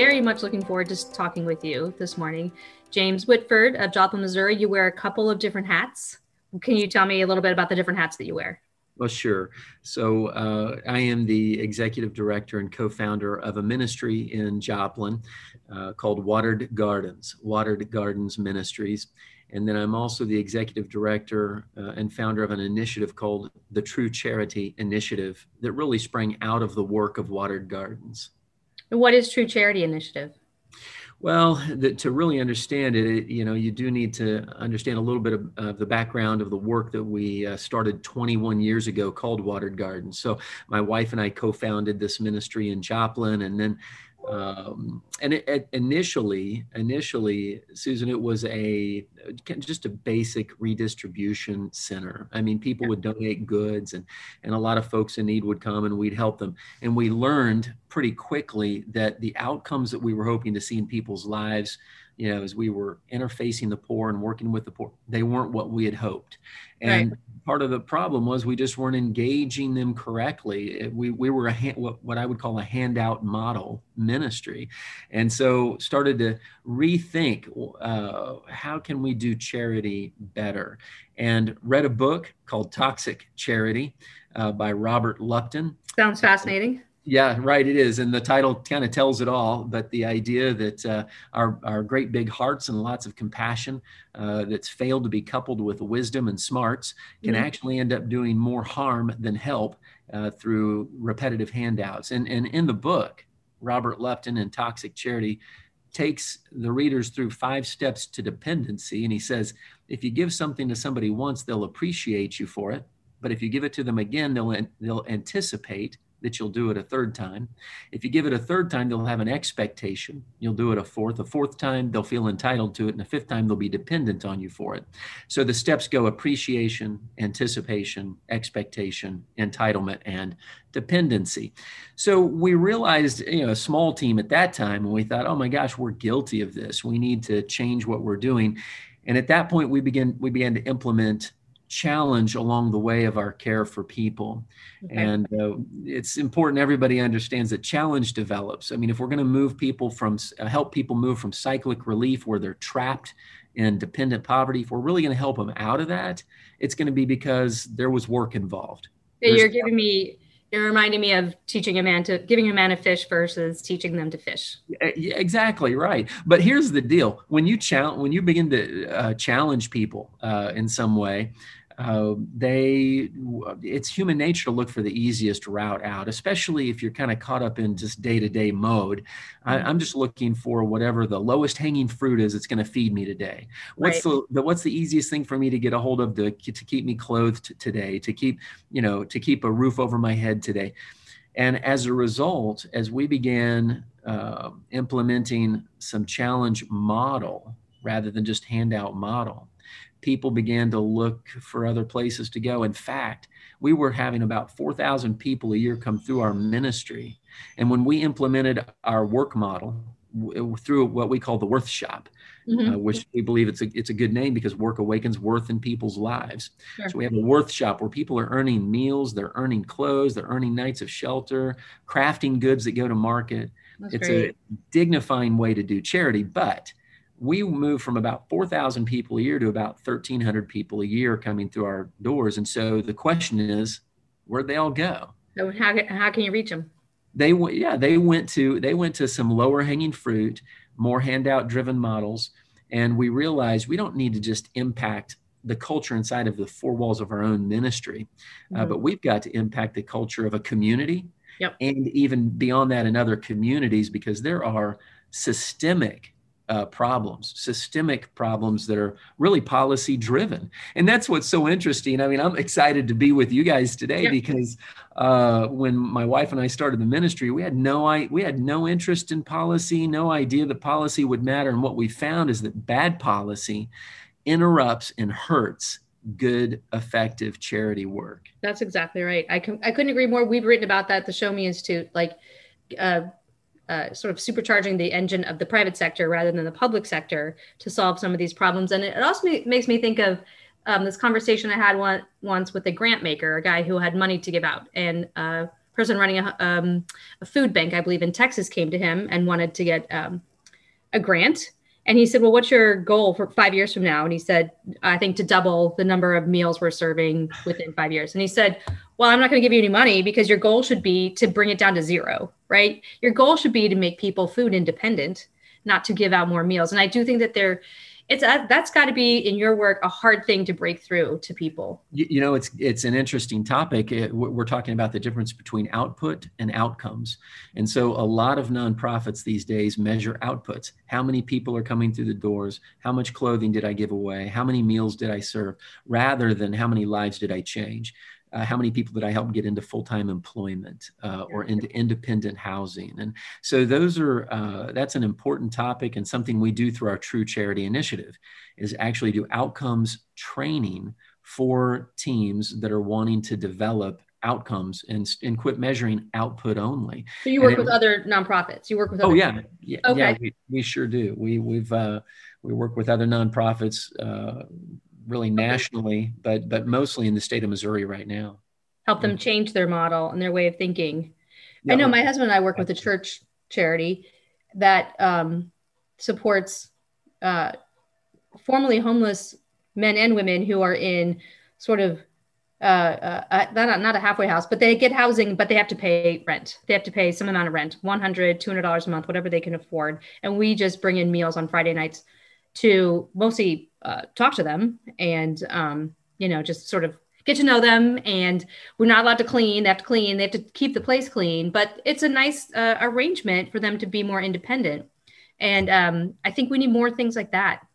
very much looking forward to talking with you this morning. James Whitford of Joplin, Missouri, you wear a couple of different hats. Can you tell me a little bit about the different hats that you wear? Well, sure. So uh, I am the executive director and co-founder of a ministry in Joplin uh, called Watered Gardens, Watered Gardens Ministries. And then I'm also the executive director uh, and founder of an initiative called the True Charity Initiative that really sprang out of the work of Watered Gardens. What is True Charity Initiative? Well, the, to really understand it, it, you know, you do need to understand a little bit of, of the background of the work that we uh, started 21 years ago called Watered Gardens. So my wife and I co-founded this ministry in Joplin, and then um, and it, it initially initially susan it was a just a basic redistribution center. I mean people would donate goods and and a lot of folks in need would come and we'd help them. And we learned pretty quickly that the outcomes that we were hoping to see in people's lives you know, as we were interfacing the poor and working with the poor, they weren't what we had hoped. And right. part of the problem was we just weren't engaging them correctly. We, we were a hand, what, what I would call a handout model ministry. And so started to rethink uh, how can we do charity better? And read a book called Toxic Charity uh, by Robert Lupton. Sounds fascinating. Yeah, right. It is, and the title kind of tells it all. But the idea that uh, our our great big hearts and lots of compassion uh, that's failed to be coupled with wisdom and smarts can mm-hmm. actually end up doing more harm than help uh, through repetitive handouts. And and in the book, Robert Lupton and Toxic Charity takes the readers through five steps to dependency, and he says if you give something to somebody once, they'll appreciate you for it. But if you give it to them again, they'll they'll anticipate that you'll do it a third time. If you give it a third time, they'll have an expectation. You'll do it a fourth. A fourth time, they'll feel entitled to it. And a fifth time, they'll be dependent on you for it. So the steps go appreciation, anticipation, expectation, entitlement, and dependency. So we realized, you know, a small team at that time, and we thought, oh my gosh, we're guilty of this. We need to change what we're doing. And at that point, we began we began to implement challenge along the way of our care for people. Okay. And uh, it's important everybody understands that challenge develops. I mean, if we're going to move people from, uh, help people move from cyclic relief where they're trapped in dependent poverty, if we're really going to help them out of that, it's going to be because there was work involved. Yeah, you're giving me you're reminding me of teaching a man to giving a man a fish versus teaching them to fish. Exactly right. But here's the deal: when you challenge, when you begin to uh, challenge people uh, in some way, uh, they it's human nature to look for the easiest route out especially if you're kind of caught up in just day-to-day mode I, am mm-hmm. just looking for whatever the lowest hanging fruit is it's going to feed me today what's right. the, the, what's the easiest thing for me to get a hold of to, to keep me clothed today to keep you know to keep a roof over my head today and as a result as we began uh, implementing some challenge model rather than just handout model people began to look for other places to go. In fact, we were having about 4,000 people a year come through our ministry. And when we implemented our work model through what we call the Worth Shop, mm-hmm. uh, which we believe it's a, it's a good name because work awakens worth in people's lives. Sure. So we have a Worth Shop where people are earning meals, they're earning clothes, they're earning nights of shelter, crafting goods that go to market. That's it's great. a dignifying way to do charity, but we moved from about 4,000 people a year to about 1,300 people a year coming through our doors. And so the question is, where'd they all go? So how, how can you reach them? They went, yeah, they went to they went to some lower hanging fruit, more handout driven models, and we realized we don't need to just impact the culture inside of the four walls of our own ministry, uh, mm-hmm. uh, but we've got to impact the culture of a community, yep. and even beyond that in other communities because there are systemic uh, problems, systemic problems that are really policy driven. And that's what's so interesting. I mean, I'm excited to be with you guys today yeah. because uh, when my wife and I started the ministry, we had no I, we had no interest in policy, no idea that policy would matter. And what we found is that bad policy interrupts and hurts good, effective charity work. That's exactly right. I, can, I couldn't agree more. We've written about that, the Show Me Institute, like uh, uh, sort of supercharging the engine of the private sector rather than the public sector to solve some of these problems. And it also makes me think of um, this conversation I had one, once with a grant maker, a guy who had money to give out. And a person running a, um, a food bank, I believe in Texas, came to him and wanted to get um, a grant. And he said, Well, what's your goal for five years from now? And he said, I think to double the number of meals we're serving within five years. And he said, Well, I'm not going to give you any money because your goal should be to bring it down to zero, right? Your goal should be to make people food independent, not to give out more meals. And I do think that there it's a, that's got to be in your work a hard thing to break through to people. You, you know it's it's an interesting topic. It, we're talking about the difference between output and outcomes. And so a lot of nonprofits these days measure outputs. How many people are coming through the doors? How much clothing did i give away? How many meals did i serve? Rather than how many lives did i change uh, how many people did I help get into full-time employment uh, or into independent housing? And so those are uh, that's an important topic and something we do through our True Charity Initiative is actually do outcomes training for teams that are wanting to develop outcomes and, and quit measuring output only. So you work with other nonprofits. You work with. oh yeah, yeah, okay. yeah. We, we sure do. We we've uh, we work with other nonprofits uh, really nationally, but but mostly in the state of Missouri right now. Help them change their model and their way of thinking. Yeah. I know my husband and I work with a church charity that um, supports uh, formerly homeless men and women who are in sort of uh, uh, uh not, not a halfway house, but they get housing, but they have to pay rent. They have to pay some amount of rent, 100, 200 dollars a month, whatever they can afford. And we just bring in meals on Friday nights to mostly uh, talk to them and um, you know just sort of get to know them. And we're not allowed to clean. They have to clean. They have to keep the place clean. But it's a nice uh, arrangement for them to be more independent. And um, i think we need more things like that.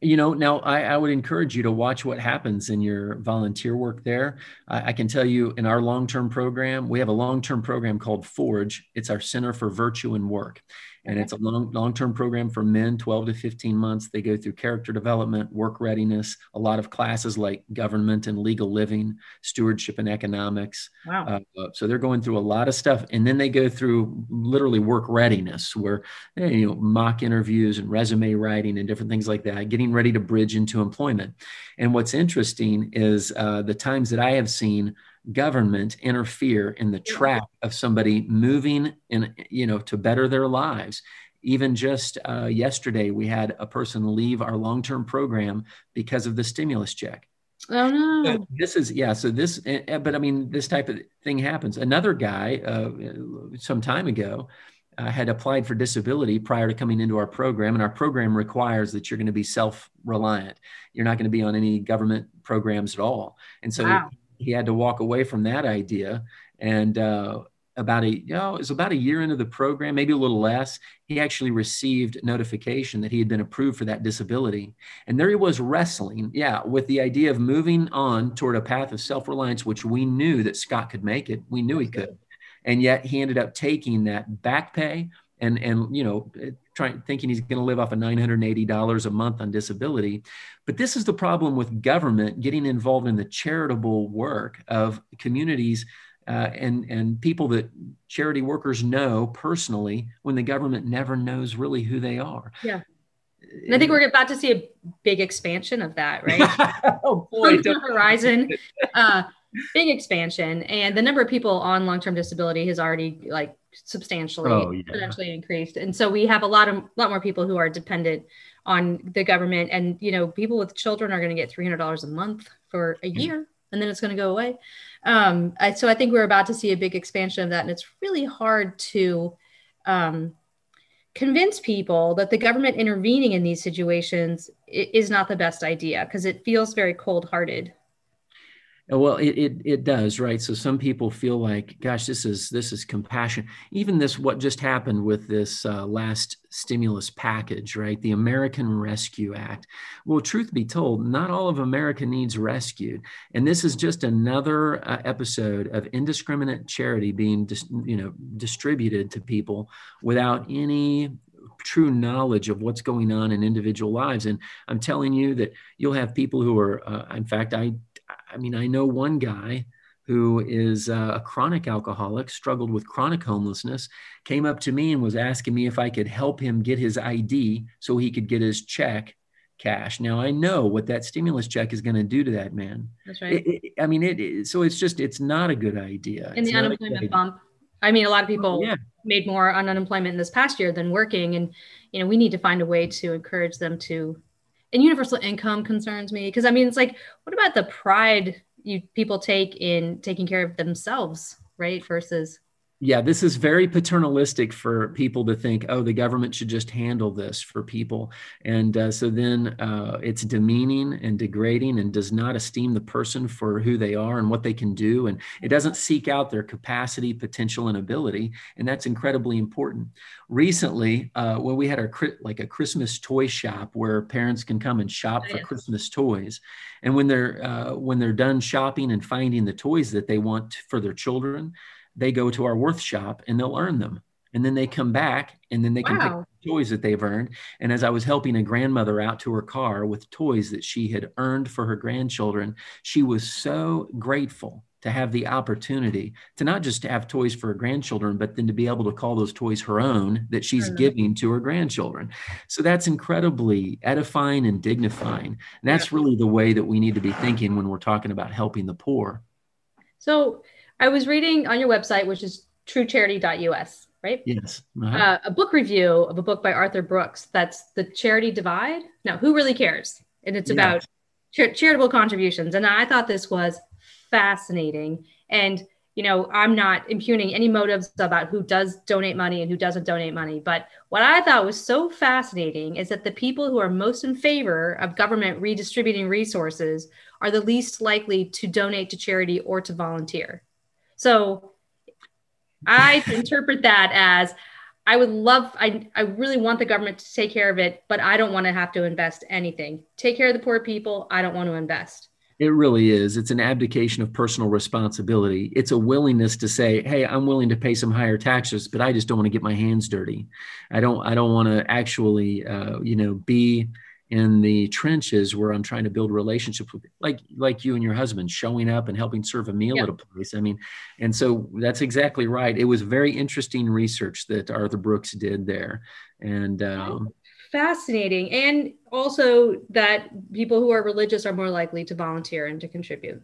You know, now I, I, would encourage you to watch what happens in your volunteer work there. I, I can tell you in our long term program, we have a long term program called Forge. It's our Center for Virtue and Work and it's a long long-term program for men 12 to 15 months. They go through character development work readiness a lot of classes like government and legal living stewardship and economics. Wow. Uh, so they're going through a lot of stuff. And then they go through literally work readiness where you know mock interviews and resume writing and different things like that getting ready to bridge into employment. And what's interesting is uh, the times that i have seen government interfere in the track of somebody moving in you know to better their lives? Even just uh, yesterday we had a person leave our long-term program because of the stimulus check. Oh no. This is yeah so this eh, eh, but i mean this type of thing happens. Another guy uh, some time ago uh, had applied for disability prior to coming into our program and our program requires that you're going to be self-reliant. You're not going to be on any government programs at all. And so wow he had to walk away from that idea. And uh, about a, you know, it was about a year into the program, maybe a little less, he actually received notification that he had been approved for that disability. And there he was wrestling, yeah, with the idea of moving on toward a path of self reliance, which we knew that Scott could make it. We knew he could. And yet he ended up taking that back pay and and you know trying thinking he's going to live off of $980 a month on disability. But this is the problem with government getting involved in the charitable work of communities uh, and and people that charity workers know personally when the government never knows really who they are. Yeah. And I think we're about to see a big expansion of that, right? oh boy, horizon, uh, big expansion, and the number of people on long-term disability has already like substantially oh, yeah. potentially increased. And so we have a lot of a lot more people who are dependent on the government. And you know people with children are going to get $300 a month for a mm. year and then it's going to go away. Um, I, so i think we're about to see a big expansion of that. And it's really hard to um, convince people that the government intervening in these situations is not the best idea because it feels very cold-hearted well, it, it, it does, right? So some people feel like, gosh, this is this is compassion. Even this, what just happened with this uh, last stimulus package, right? The American Rescue Act. Well, truth be told, not all of America needs rescued, and this is just another uh, episode of indiscriminate charity being, dis- you know, distributed to people without any true knowledge of what's going on in individual lives. And I'm telling you that you'll have people who are, uh, in fact, I I mean, I know one guy who is uh, a chronic alcoholic, struggled with chronic homelessness, came up to me and was asking me if I could help him get his ID so he could get his check cash. Now I know what that stimulus check is going to do to that man. That's right. It, it, I mean, it, it, So it's just it's not a good idea. And the unemployment bump I mean, a lot of people yeah. made more on unemployment in this past year than working, and you know, we need to find a way to encourage them to. And universal income concerns me because I mean, it's like, what about the pride you people take in taking care of themselves, right? Versus yeah, this is very paternalistic for people to think, oh, the government should just handle this for people. And uh, so then uh, it's demeaning and degrading and does not esteem the person for who they are and what they can do. And it doesn't seek out their capacity, potential, and ability. And that's incredibly important. Recently, uh, well, we had our like a Christmas toy shop where parents can come and shop for Christmas toys. And when they're uh, when they're done shopping and finding the toys that they want for their children, they go to our worth shop and they'll earn them. And then they come back and then they can wow. pick toys that they've earned. And as i was helping a grandmother out to her car with toys that she had earned for her grandchildren she was so grateful to have the opportunity to not just to have toys for her grandchildren but then to be able to call those toys her own that she's mm-hmm. giving to her grandchildren. So that's incredibly edifying and dignifying. And that's really the way that we need to be thinking when we're talking about helping the poor. So I was reading on your website, which is truecharity.us, right? Yes. Uh-huh. Uh, a book review of a book by Arthur Brooks that's The Charity Divide. Now, who really cares? And it's about char- charitable contributions. And I thought this was fascinating. And, you know, I'm not impugning any motives about who does donate money and who doesn't donate money. But what I thought was so fascinating is that the people who are most in favor of government redistributing resources are the least likely to donate to charity or to volunteer. So I interpret that as I would love, I, I really want the government to take care of it, but I don't want to have to invest anything. Take care of the poor people. I don't want to invest. It really is. It's an abdication of personal responsibility. It's a willingness to say, "Hey, I'm willing to pay some higher taxes, but I just don't want to get my hands dirty. I don't. I don't want to actually, uh, you know, be in the trenches where I'm trying to build relationships with like like you and your husband showing up and helping serve a meal yeah. at a place. I mean, and so that's exactly right. It was very interesting research that Arthur Brooks did there, and um, fascinating, and also that people who are religious are more likely to volunteer and to contribute.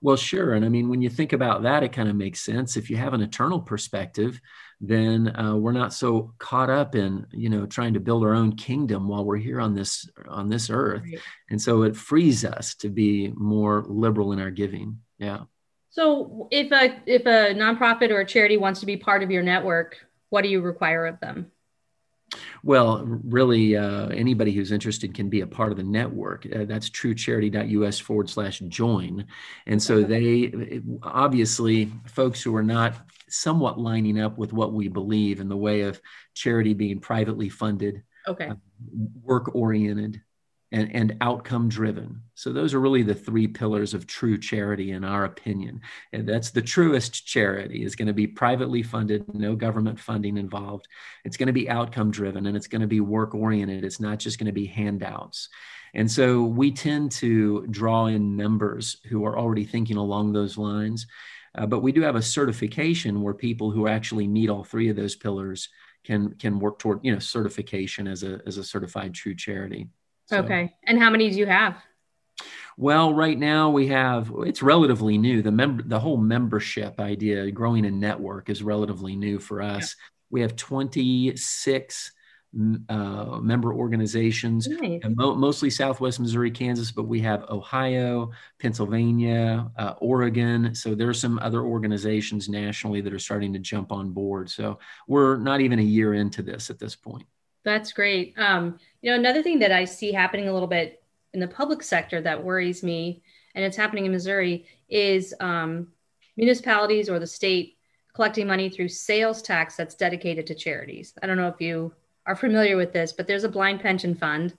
Well, sure, and I mean, when you think about that, it kind of makes sense. If you have an eternal perspective, then uh, we're not so caught up in you know trying to build our own kingdom while we're here on this on this earth right. and so it frees us to be more liberal in our giving yeah so if a if a nonprofit or a charity wants to be part of your network what do you require of them well, really, uh, anybody who's interested can be a part of the network. Uh, that's truecharity.us forward slash join. And so they obviously, folks who are not somewhat lining up with what we believe in the way of charity being privately funded, okay, uh, work oriented, and, and outcome driven. So those are really the three pillars of true charity in our opinion. And that's the truest charity is going to be privately funded, no government funding involved. It's going to be outcome driven and it's going to be work oriented. It's not just going to be handouts. And so we tend to draw in members who are already thinking along those lines. Uh, but we do have a certification where people who actually meet all three of those pillars can can work toward you know certification as a as a certified true charity. So, okay, and how many do you have? Well, right now we have it's relatively new. The member the whole membership idea, growing a network, is relatively new for us. Yeah. We have 26 uh, member organizations, nice. mo- mostly Southwest Missouri, Kansas, but we have Ohio, Pennsylvania, uh, Oregon. So there are some other organizations nationally that are starting to jump on board. So we're not even a year into this at this point. That's great. Um, you know, another thing that I see happening a little bit in the public sector that worries me, and it's happening in Missouri, is um, municipalities or the state collecting money through sales tax that's dedicated to charities. I don't know if you are familiar with this, but there's a blind pension fund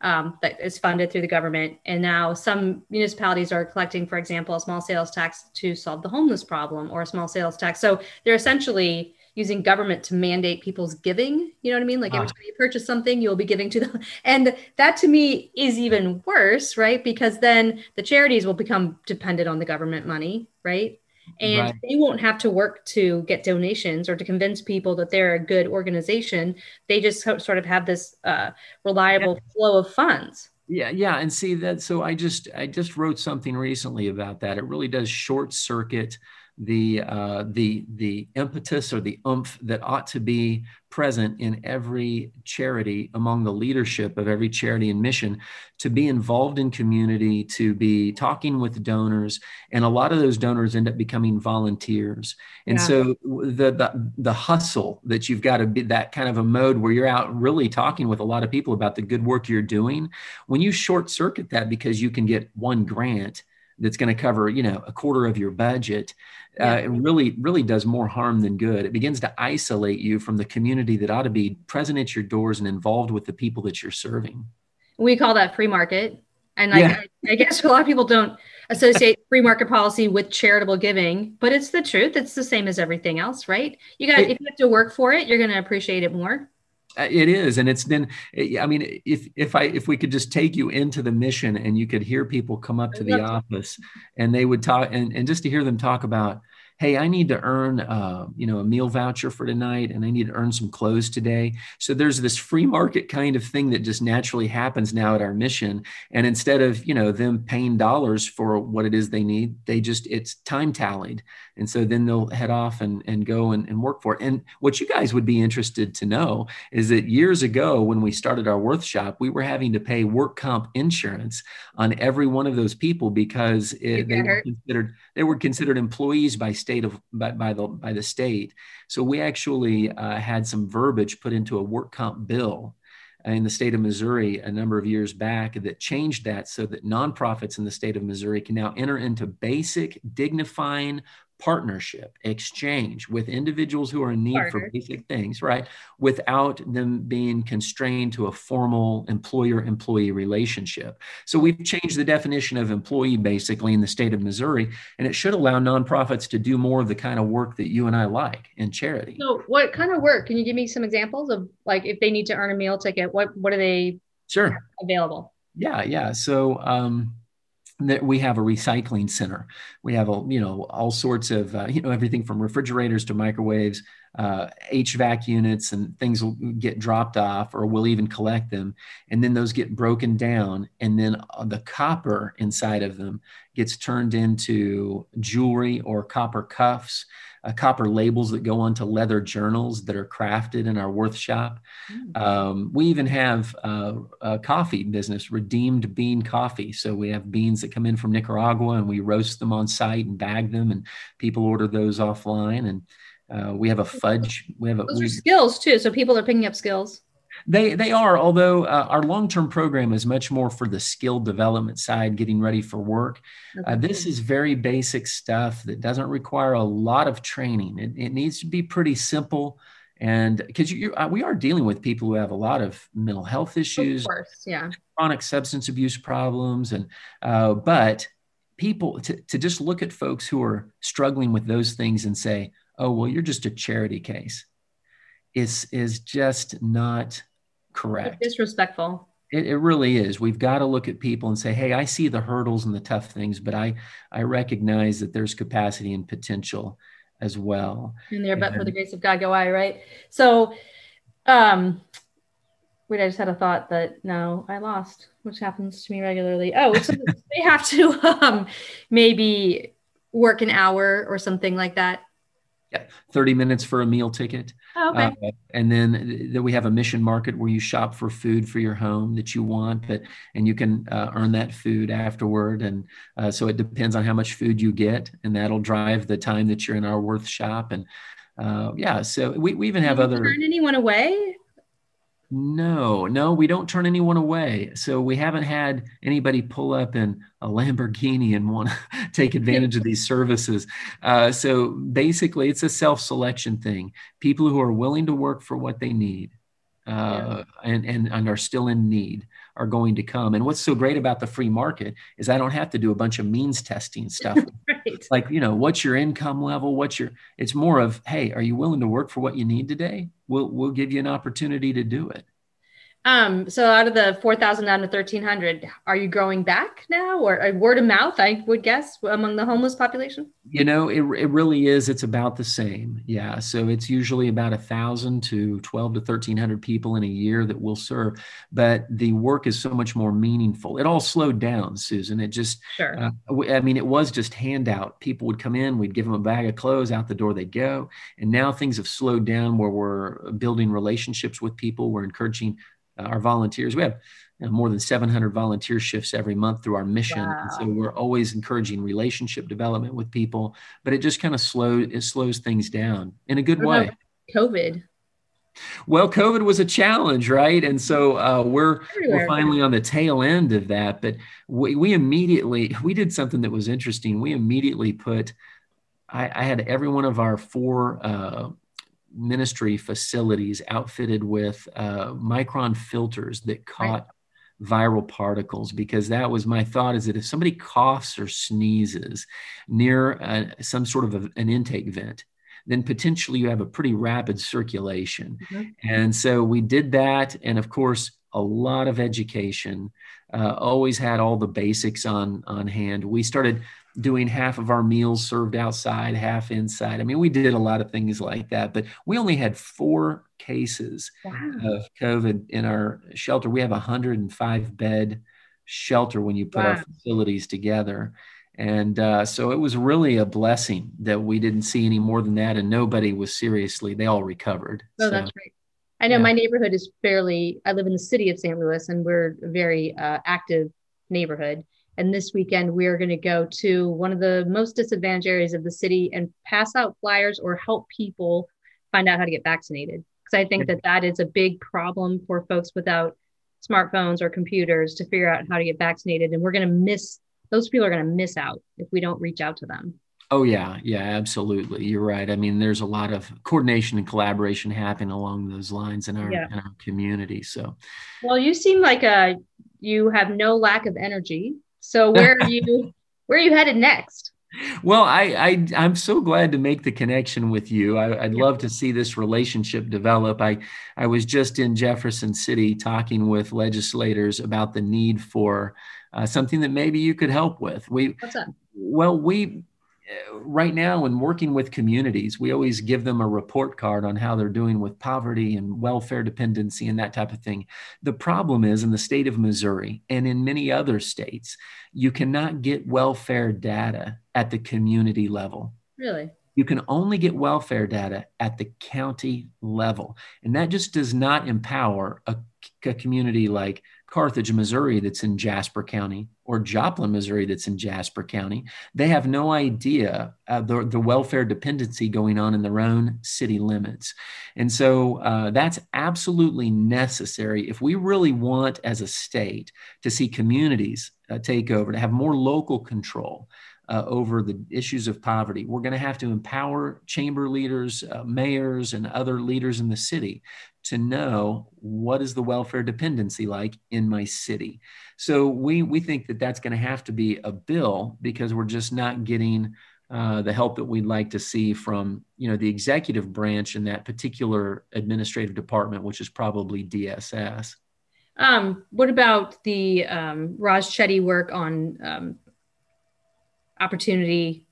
um, that is funded through the government. And now some municipalities are collecting, for example, a small sales tax to solve the homeless problem or a small sales tax. So they're essentially using government to mandate people's giving. You know what I mean? Like every ah. time you purchase something, you'll be giving to them. And that to me is even worse, right? Because then the charities will become dependent on the government money, right? And right. they won't have to work to get donations or to convince people that they're a good organization they just sort of have this uh, reliable yeah. flow of funds yeah yeah and see that so i just i just wrote something recently about that it really does short circuit the uh, the the impetus or the oomph that ought to be present in every charity among the leadership of every charity and mission to be involved in community to be talking with donors and a lot of those donors end up becoming volunteers and yeah. so the, the the hustle that you've got to be that kind of a mode where you're out really talking with a lot of people about the good work you're doing when you short circuit that because you can get one grant that's going to cover you know a quarter of your budget uh, yeah. uh, it really really does more harm than good. It begins to isolate you from the community that ought to be present at your doors and involved with the people that you're serving. We call that free market. And yeah. I, I guess a lot of people don't associate free market policy with charitable giving but it's the truth. It's the same as everything else right? You got if you have to work for it you're going to appreciate it more it is, and it's been. I mean, if if I if we could just take you into the mission, and you could hear people come up to the office, and they would talk, and and just to hear them talk about hey, I need to earn, uh, you know, a meal voucher for tonight, and I need to earn some clothes today. So there's this free market kind of thing that just naturally happens now at our mission. And instead of, you know, them paying dollars for what it is they need, they just it's time tallied, and so then they'll head off and and go and, and work for it. And what you guys would be interested to know is that years ago when we started our Worth Shop we were having to pay work comp insurance on every one of those people because it, they were considered they were considered employees by state of by, by the by the state. So we actually uh, had some verbiage put into a work comp bill in the state of Missouri a number of years back that changed that so that nonprofits in the state of Missouri can now enter into basic dignifying partnership, exchange with individuals who are in need Partner. for basic things, right? Without them being constrained to a formal employer employee relationship. So we've changed the definition of employee basically in the state of Missouri, and it should allow nonprofits to do more of the kind of work that you and I like in charity. So, what kind of work? Can you give me some examples of like if they need to earn a meal ticket, what, what are they sure available? Yeah, yeah. So, um, that we have a recycling center. We have a you know all sorts of uh, you know everything from refrigerators to microwaves, uh, HVAC units, and things will get dropped off, or we'll even collect them, and then those get broken down, and then uh, the copper inside of them gets turned into jewelry or copper cuffs uh, copper labels that go onto leather journals that are crafted in our Worth shop. Mm. Um, we even have uh, a coffee business, redeemed bean coffee. So we have beans that come in from Nicaragua and we roast them on site and bag them, and people order those offline. And uh, we have a fudge. We have a, those we, are skills too. So people are picking up skills. They they are, although uh, our long term program is much more for the skill development side, getting ready for work. Uh, this is very basic stuff that doesn't require a lot of training. It, it needs to be pretty simple, and because you, uh, we are dealing with people who have a lot of mental health issues, course, yeah, chronic substance abuse problems, and uh, but people to, to just look at folks who are struggling with those things and say, oh well, you're just a charity case is is just not correct. It's disrespectful. It, it, really is. We've got to look at people and say, "Hey, I see the hurdles and the tough things, but I I recognize that there's capacity and potential as well." And there, but for the grace of God, go I. Right. So, um, wait, I just had a thought that no, I lost, which happens to me regularly. Oh, so they have to um, maybe work an hour or something like that. Yeah, 30 minutes for a meal ticket. Oh, okay. Uh, and then, then we have a mission market where you shop for food for your home that you want, but and you can uh, earn that food afterward. And uh, so it depends on how much food you get, and that'll drive the time that you're in our Worth shop. And uh, yeah, so we, we even have other. Turn anyone away? No, no, we don't turn anyone away. So we haven't had anybody pull up in a Lamborghini and want to take advantage of these services. Uh, so basically, it's a self selection thing. People who are willing to work for what they need uh, yeah. and, and, and are still in need are going to come. And what's so great about the free market is I don't have to do a bunch of means testing stuff. right. Like, you know, what's your income level? What's your, it's more of, hey, are you willing to work for what you need today? We'll, we'll give you an opportunity to do it. Um, so out of the 4,000 down to 1,300, are you growing back now or uh, word of mouth, I would guess, among the homeless population? You know, it, it really is. It's about the same. Yeah. So it's usually about a thousand to 12 to 1,300 people in a year that we'll serve. But the work is so much more meaningful. It all slowed down, Susan. It just, sure. Uh, I mean, it was just handout. People would come in, we'd give them a bag of clothes, out the door they'd go. And now things have slowed down where we're building relationships with people. We're encouraging our volunteers. We have you know, more than 700 volunteer shifts every month through our mission. Wow. And so we're always encouraging relationship development with people, but it just kind of slows it slows things down in a good way. COVID. Well, COVID was a challenge, right? And so uh, we're we're finally on the tail end of that. But we, we immediately we did something that was interesting. We immediately put I, I had every one of our four uh, ministry facilities outfitted with uh, micron filters that caught right. viral particles because that was my thought is that if somebody coughs or sneezes near a, some sort of a, an intake vent then potentially you have a pretty rapid circulation mm-hmm. and so we did that and of course a lot of education uh, always had all the basics on on hand we started doing half of our meals served outside, half inside. I mean, we did a lot of things like that, but we only had four cases wow. of COVID in our shelter. We have a 105 bed shelter when you put wow. our facilities together. And uh, so it was really a blessing that we didn't see any more than that, and nobody was seriously, they all recovered. Oh, so, that's great. I know yeah. my neighborhood is fairly, I live in the city of St. Louis, and we're a very uh, active neighborhood. And this weekend, we are going to go to one of the most disadvantaged areas of the city and pass out flyers or help people find out how to get vaccinated. Because I think that that is a big problem for folks without smartphones or computers to figure out how to get vaccinated. And we're going to miss, those people are going to miss out if we don't reach out to them. Oh yeah, yeah, absolutely. You're right. I mean, there's a lot of coordination and collaboration happening along those lines in our, yeah. in our community. So, well, you seem like a you have no lack of energy. So where are you where are you headed next? Well, I, I I'm so glad to make the connection with you. I, would love to see this relationship develop. I I was just in Jefferson City talking with legislators about the need for uh, something that maybe you could help with. We What's that? Well, we right now in working with communities we always give them a report card on how they're doing with poverty and welfare dependency and that type of thing. The problem is in the state of missouri and in many other states you cannot get welfare data at the community level. Really? You can only get welfare data at the county level. And that just does not empower a, a community like Carthage, Missouri, that's in Jasper County, or Joplin, Missouri, that's in Jasper County. They have no idea uh, the, the welfare dependency going on in their own city limits. And so uh, that's absolutely necessary if we really want, as a state, to see communities uh, take over, to have more local control. Uh, over the issues of poverty. We're going to have to empower chamber leaders, uh, mayors, and other leaders in the city to know what is the welfare dependency like in my city. So we we think that that's going to have to be a bill because we're just not getting uh, the help that we'd like to see from you know the executive branch in that particular administrative department, which is probably DSS. Um, what about the um, Raj Chetty work on um, opportunity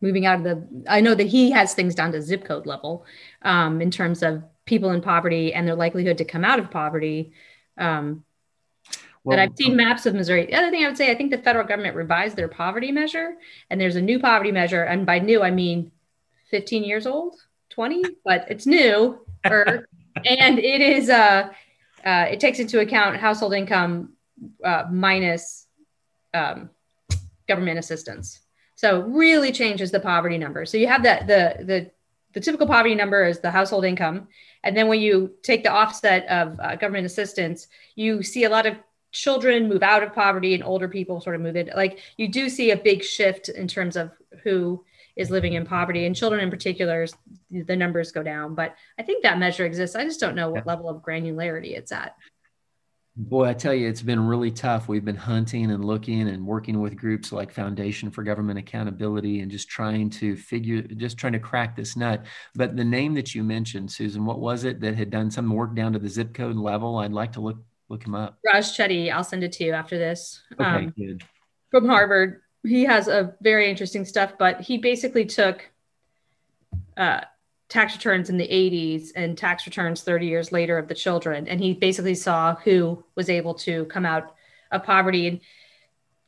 moving out of the? I know that he has things down to zip code level um, in terms of people in poverty and their likelihood to come out of poverty. Um, well, I've seen maps of Missouri. The other thing I would say, I think the federal government revised their poverty measure, and there's a new poverty measure. And by new, I mean 15 years old, 20, but it's new. And it is, uh, uh, it takes into account household income uh, minus um, government assistance. So really changes the poverty number. So you have that the the the typical poverty number is the household income, and then when you take the offset of uh, government assistance, you see a lot of children move out of poverty and older people sort of move in. Like you do see a big shift in terms of who is living in poverty and children in particular, the numbers go down. But I think that measure exists. I just don't know what level of granularity it's at. Boy, I tell you, it's been really tough. We've been hunting and looking and working with groups like Foundation for Government Accountability and just trying to figure, just trying to crack this nut. But the name that you mentioned, Susan, what was it that had done some work down to the zip code level? I'd like to look look him up. Raj Chetty, I'll send it to you after this. Okay, um, good. From Harvard, he has a very interesting stuff, but he basically took uh, tax returns in the 80s and tax returns 30 years later of the children. And he basically saw who was able to come out of poverty. And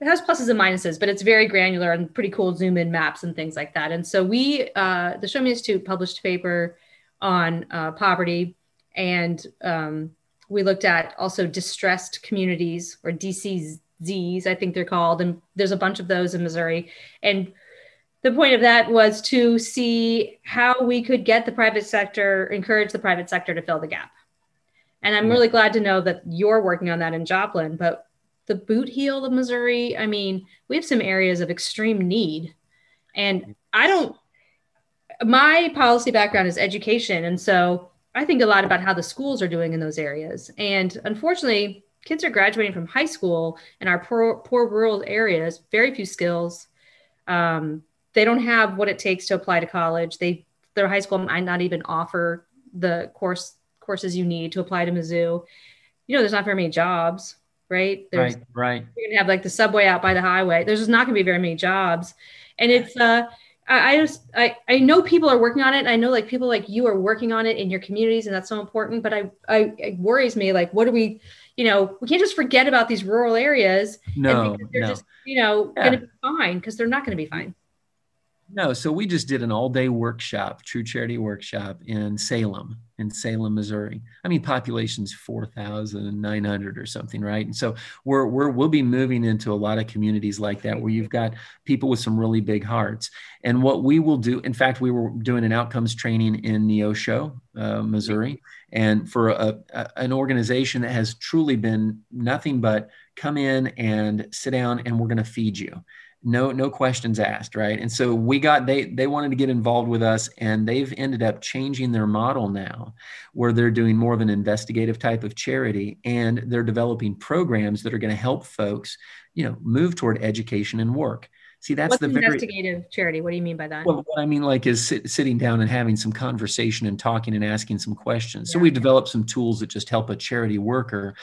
it has pluses and minuses, but it's very granular and pretty cool zoom in maps and things like that. And so we, uh, the Show Me Institute published a paper on uh, poverty and um, we looked at also distressed communities or DCZs, I think they're called. And there's a bunch of those in Missouri. And the point of that was to see how we could get the private sector, encourage the private sector to fill the gap. And I'm really glad to know that you're working on that in Joplin. But the boot heel of Missouri, I mean, we have some areas of extreme need. And I don't, my policy background is education. And so I think a lot about how the schools are doing in those areas. And unfortunately, kids are graduating from high school in our poor, poor rural areas, very few skills. Um, they don't have what it takes to apply to college. They their high school might not even offer the course courses you need to apply to Mizzou. You know, there's not very many jobs, right? There's, right, right. You're gonna have like the subway out by the highway. There's just not gonna be very many jobs, and it's uh. I, just I, I know people are working on it. I know like people like you are working on it in your communities, and that's so important. But I, I it worries me like what do we, you know, we can't just forget about these rural areas. No, they're no. just you know yeah. going to be fine because they're not going to be fine. No, so we just did an all day workshop, true charity workshop in Salem, in Salem, Missouri. I mean, population's 4,900 or something, right? And so we're, we're, we'll be moving into a lot of communities like that where you've got people with some really big hearts. And what we will do, in fact, we were doing an outcomes training in Neosho, uh, Missouri, and for a, a, an organization that has truly been nothing but come in and sit down and we're going to feed you no no questions asked right? And so we got they they wanted to get involved with us and they've ended up changing their model now where they're doing more of an investigative type of charity and they're developing programs that are going to help folks you know move toward education and work. See that's What's the investigative very, charity? What do you mean by that? Well what i mean like is sit, sitting down and having some conversation and talking and asking some questions. Yeah. so we've developed some tools that just help a charity worker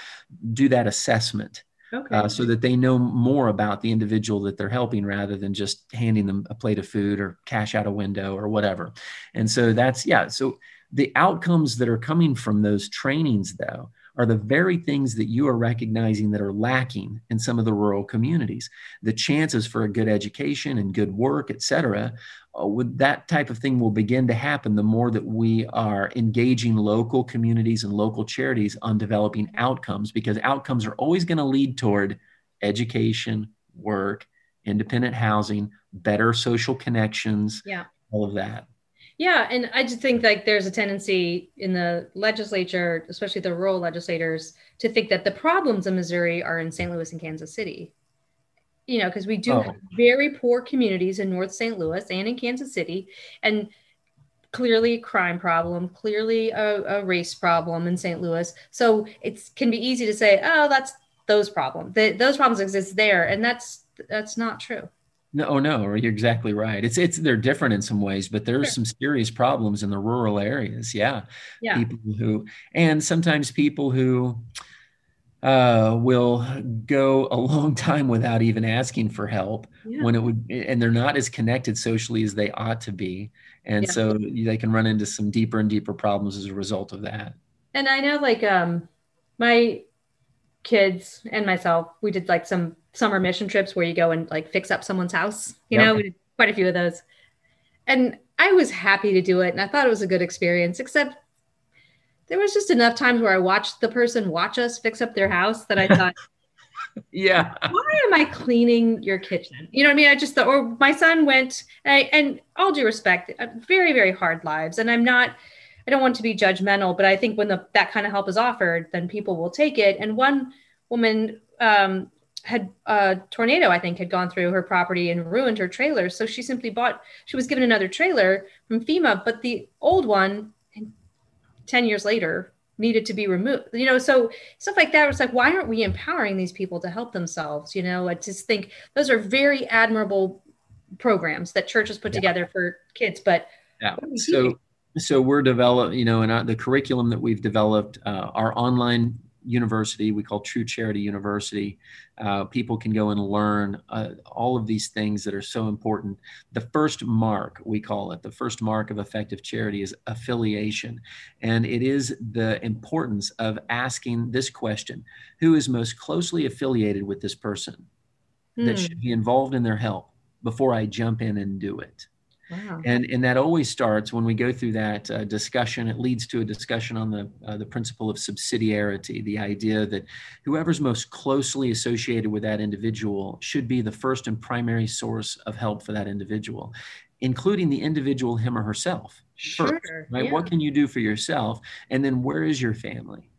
do that assessment okay. uh, so that they know more about the individual that they're helping rather than just handing them a plate of food or cash out a window or whatever. And so that's, yeah. So the outcomes that are coming from those trainings, though, are the very things that you are recognizing that are lacking in some of the rural communities. The chances for a good education and good work, et cetera, uh, would that type of thing will begin to happen the more that we are engaging local communities and local charities on developing outcomes because outcomes are always going to lead toward education, work, independent housing, better social connections, yeah. all of that. Yeah, and I just think like there's a tendency in the legislature, especially the rural legislators, to think that the problems in Missouri are in St. Louis and Kansas City. You know, because we do oh. have very poor communities in North St. Louis and in Kansas City, and clearly a crime problem, clearly a, a race problem in St. Louis. So it can be easy to say, oh, that's those problems. The, those problems exist there, and that's that's not true. No, oh, no, you're exactly right. It's it's they're different in some ways, but there's sure. some serious problems in the rural areas. Yeah. Yeah. People who and sometimes people who uh, will go a long time without even asking for help yeah. when it would and they're not as connected socially as they ought to be. And yeah. so they can run into some deeper and deeper problems as a result of that. And I know like um my kids and myself, we did like some summer mission trips where you go and like fix up someone's house. You yep. know, we did quite a few of those. And I was happy to do it and I thought it was a good experience, except there was just enough times where I watched the person watch us fix up their house that I thought, yeah, why am I cleaning your kitchen? You know what I mean? I just thought, or my son went, and, I, and all due respect, uh, very, very hard lives. And I'm not, I don't want to be judgmental, but I think when the, that kind of help is offered, then people will take it. And one woman um, had a tornado, I think, had gone through her property and ruined her trailer. So she simply bought, she was given another trailer from FEMA, but the old one, 10 years later, needed to be removed you know so stuff like that was like why aren't we empowering these people to help themselves you know i just think those are very admirable programs that churches put yeah. together for kids but yeah so so we're developed you know in the curriculum that we've developed uh, our online university we call true charity university uh, people can go and learn uh, all of these things that are so important the first mark we call it the first mark of effective charity is affiliation and it is the importance of asking this question who is most closely affiliated with this person mm. that hmm. should be involved in their help before i jump in and do it Wow. And and that always starts when we go through that uh, discussion. It leads to a discussion on the uh, the principle of subsidiarity, the idea that whoever's most closely associated with that individual should be the first and primary source of help for that individual, including the individual him or herself. Sure. First, right? Yeah. What can you do for yourself, and then where is your family?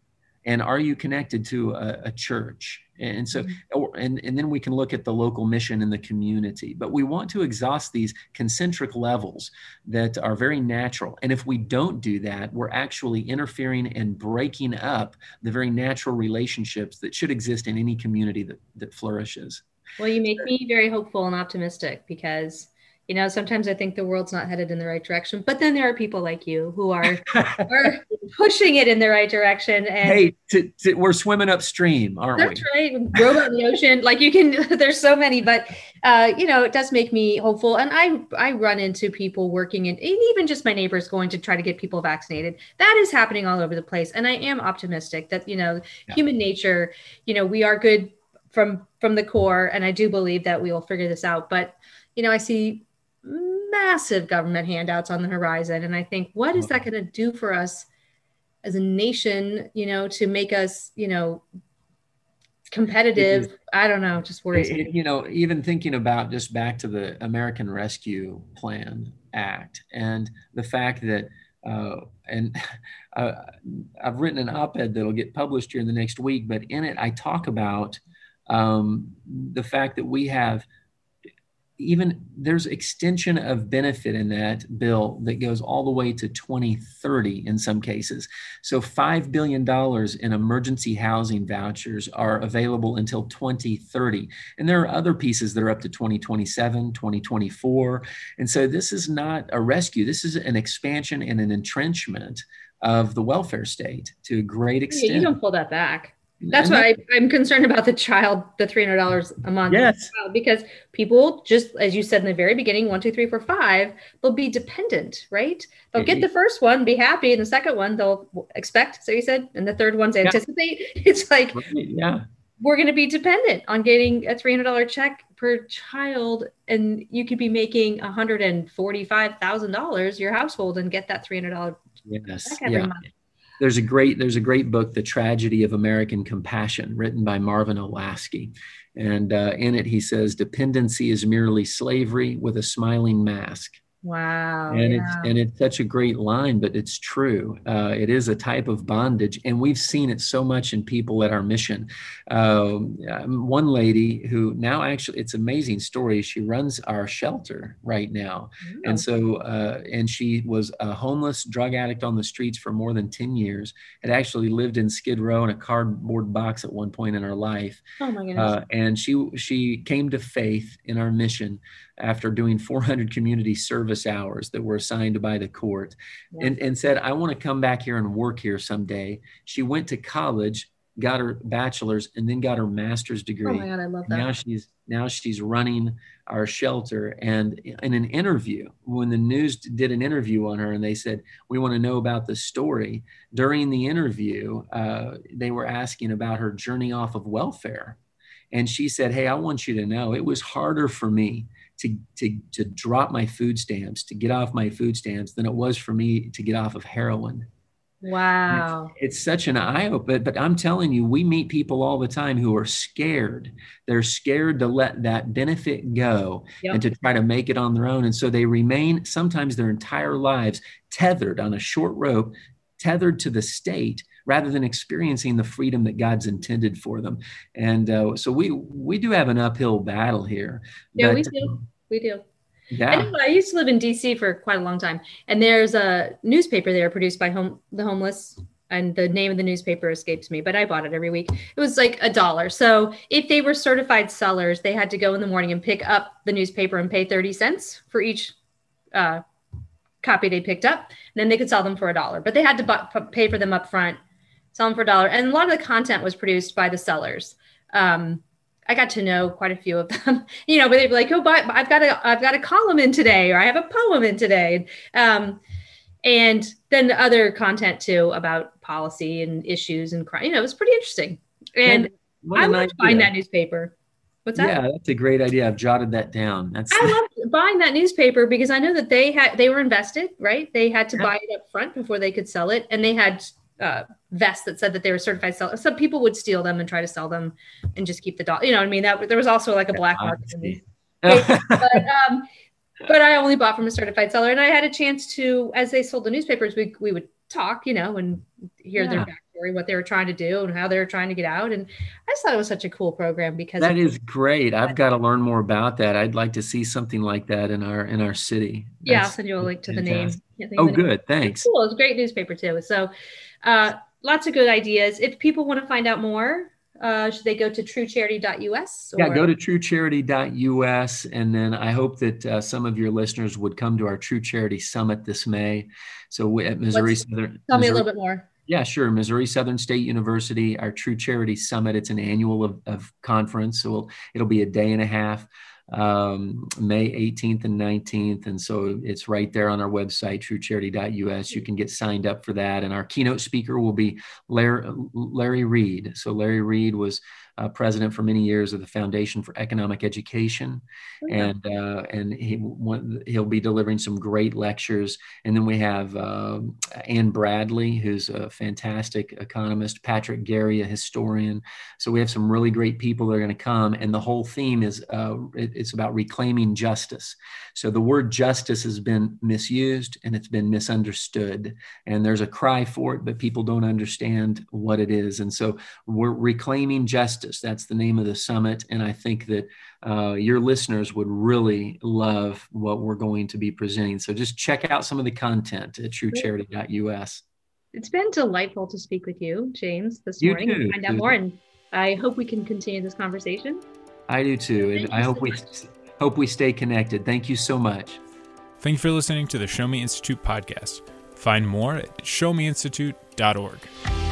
And are you connected to a, a church? And so mm-hmm. and, and then we can look at the local mission in the community. But we want to exhaust these concentric levels that are very natural. And if we don't do that we're actually interfering and breaking up the very natural relationships that should exist in any community that, that flourishes. Well you make me very hopeful and optimistic because you know sometimes i think the world's not headed in the right direction but then there are people like you who are are pushing it in the right direction and hey we're swimming upstream aren't we? that's we right robot in the ocean like you can there's so many but uh, you know it does make me hopeful and i i run into people working in and even just my neighbors going to try to get people vaccinated that is happening all over the place and i am optimistic that you know yeah. human nature you know we are good from from the core and i do believe that we will figure this out but you know i see massive government handouts on the horizon. And I think, what is that uh-huh. going to do for us as a nation, you know, to make us, you know, competitive? I don't know, just worries it, You know, even thinking about just back to the American Rescue Plan Act and the fact that, uh, and uh, I've written an op ed that'll get published here in the next week, but in it, I talk about um, the fact that we have even there's extension of benefit in that bill that goes all the way to 2030 in some cases. So $5 billion in emergency housing vouchers are available until 2030. And there are other pieces that are up to 2027, 2024. And so this is not a rescue, this is an expansion and an entrenchment of the welfare state to a great extent. Yeah, you don't pull that back. That's why I, am concerned about the child, the three hundred dollars a month. Yes, because people just, as you said in the very beginning, one, two, three, four, five, they'll be dependent, right? They'll get the first one, be happy, and the second one they'll expect. So you said, and the third one's anticipate. Yeah. It's like, right. yeah, we're going to be dependent on getting a three hundred dollar check per child, and you could be making one hundred and forty five thousand dollars your household and get that three hundred dollar yes. check every yeah. month there's a great there's a great book the tragedy of american compassion written by marvin olasky and uh, in it he says dependency is merely slavery with a smiling mask Wow. And yeah. it's and it's such a great line, but it's true. Uh, it is a type of bondage, and we've seen it so much in people at our mission. Um, um, one lady who now actually it's amazing story. She runs our shelter right now, and so uh, and she was a homeless drug addict on the streets for more than ten years. Had actually lived in Skid Row in a cardboard box at one point in her life. Oh my goodness! Uh, and she she came to faith in our mission after doing 400 community service hours that were assigned by the court yeah. and, and said, I want to come back here and work here someday. She went to college, got her bachelor's, and then got her master's degree. Oh my God, I love that. Now she's now she's running our shelter. And in an interview, when the news did an interview on her and they said, We want to know about the story, during the interview, uh, they were asking about her journey off of welfare. And she said, Hey, I want you to know it was harder for me to, to, to drop my food stamps, to get off my food stamps than it was for me to get off of heroin. Wow. It's, it's, such an eye opener. But I'm telling you, we meet people all the time who are scared. They're scared to let that benefit go yep. and to try to make it on their own. And so they remain sometimes their entire lives tethered on a short rope, tethered to the state rather than experiencing the freedom that God's intended for them. And uh, so we we do have an uphill battle here. Yeah, but, we do. We do. Yeah. I, I, used to live in DC for quite a long time, and there's a newspaper there produced by home the homeless and the name of the newspaper escapes me, but I bought it every week. It was like a dollar. So if they were certified sellers, they had to go in the morning and pick up the newspaper and pay 30 cents for each uh, copy they picked up. And then they could sell them for a dollar, but they had to bu- pay for them up front, sell them for a dollar. And a lot of the content was produced by the sellers. Um, I got to know quite a few of them, you know, but they'd be like, "Oh, but I've got a, I've got a column in today, or I have a poem in today," um, and then the other content too about policy and issues and crime. You know, it was pretty interesting, and I would find that newspaper. What's that? Yeah, that's a great idea. I've jotted that down. That's I love buying that newspaper because I know that they had they were invested, right? They had to yeah. buy it up front before they could sell it, and they had uh, vests that said that they were certified sellers. Some people would steal them and try to sell them and just keep the dollar. You know what I mean? That there was also like a black market. but, um, but I only bought from a certified seller, and I had a chance to, as they sold the newspapers, we we would talk, you know, and hear yeah. their backstory, what they were trying to do, and how they were trying to get out. And I just thought it was such a cool program because that is great. I've got to learn more about that. I'd like to see something like that in our in our city. That's yeah, I'll send you a link to fantastic. the name. Oh, good. Name. Thanks. It's cool. It's a great newspaper too. So, uh, lots of good ideas. If people want to find out more, uh, should they go to truecharity.us? Or? Yeah, go to truecharity.us. And then I hope that uh, some of your listeners would come to our True Charity Summit this May. So we, at Missouri Let's, Southern. Tell Missouri, me a little bit more. Yeah, sure. Missouri Southern State University, our True Charity Summit. It's an annual of, of conference. So it'll, it'll be a day and a half um, May 18th and 19th. And so it's right there on our website, truecharity.us. You can get signed up for that. And our keynote speaker will be Larry, Larry Reed. So Larry Reed was uh, president for many years of the Foundation for Economic Education, okay. Oh, and uh, and he he'll be delivering some great lectures. And then we have uh, Anne Bradley, who's a fantastic economist, Patrick Gary, a historian. So we have some really great people that are going to come, and the whole theme is uh, it, it's about reclaiming justice. So the word justice has been misused and it's been misunderstood, and there's a cry for it, but people don't understand what it is. And so we're reclaiming justice. That's the name of the summit. And I think that uh, your listeners would really love what we're going to be presenting. So just check out some of the content at truecharity.us. It's been delightful to speak with you, James, this you morning too. find out more. And I hope we can continue this conversation. I do too. and I hope so we hope we stay connected. Thank you so much. Thank you for listening to the Show Me Institute podcast. Find more at showmeinstitute.org.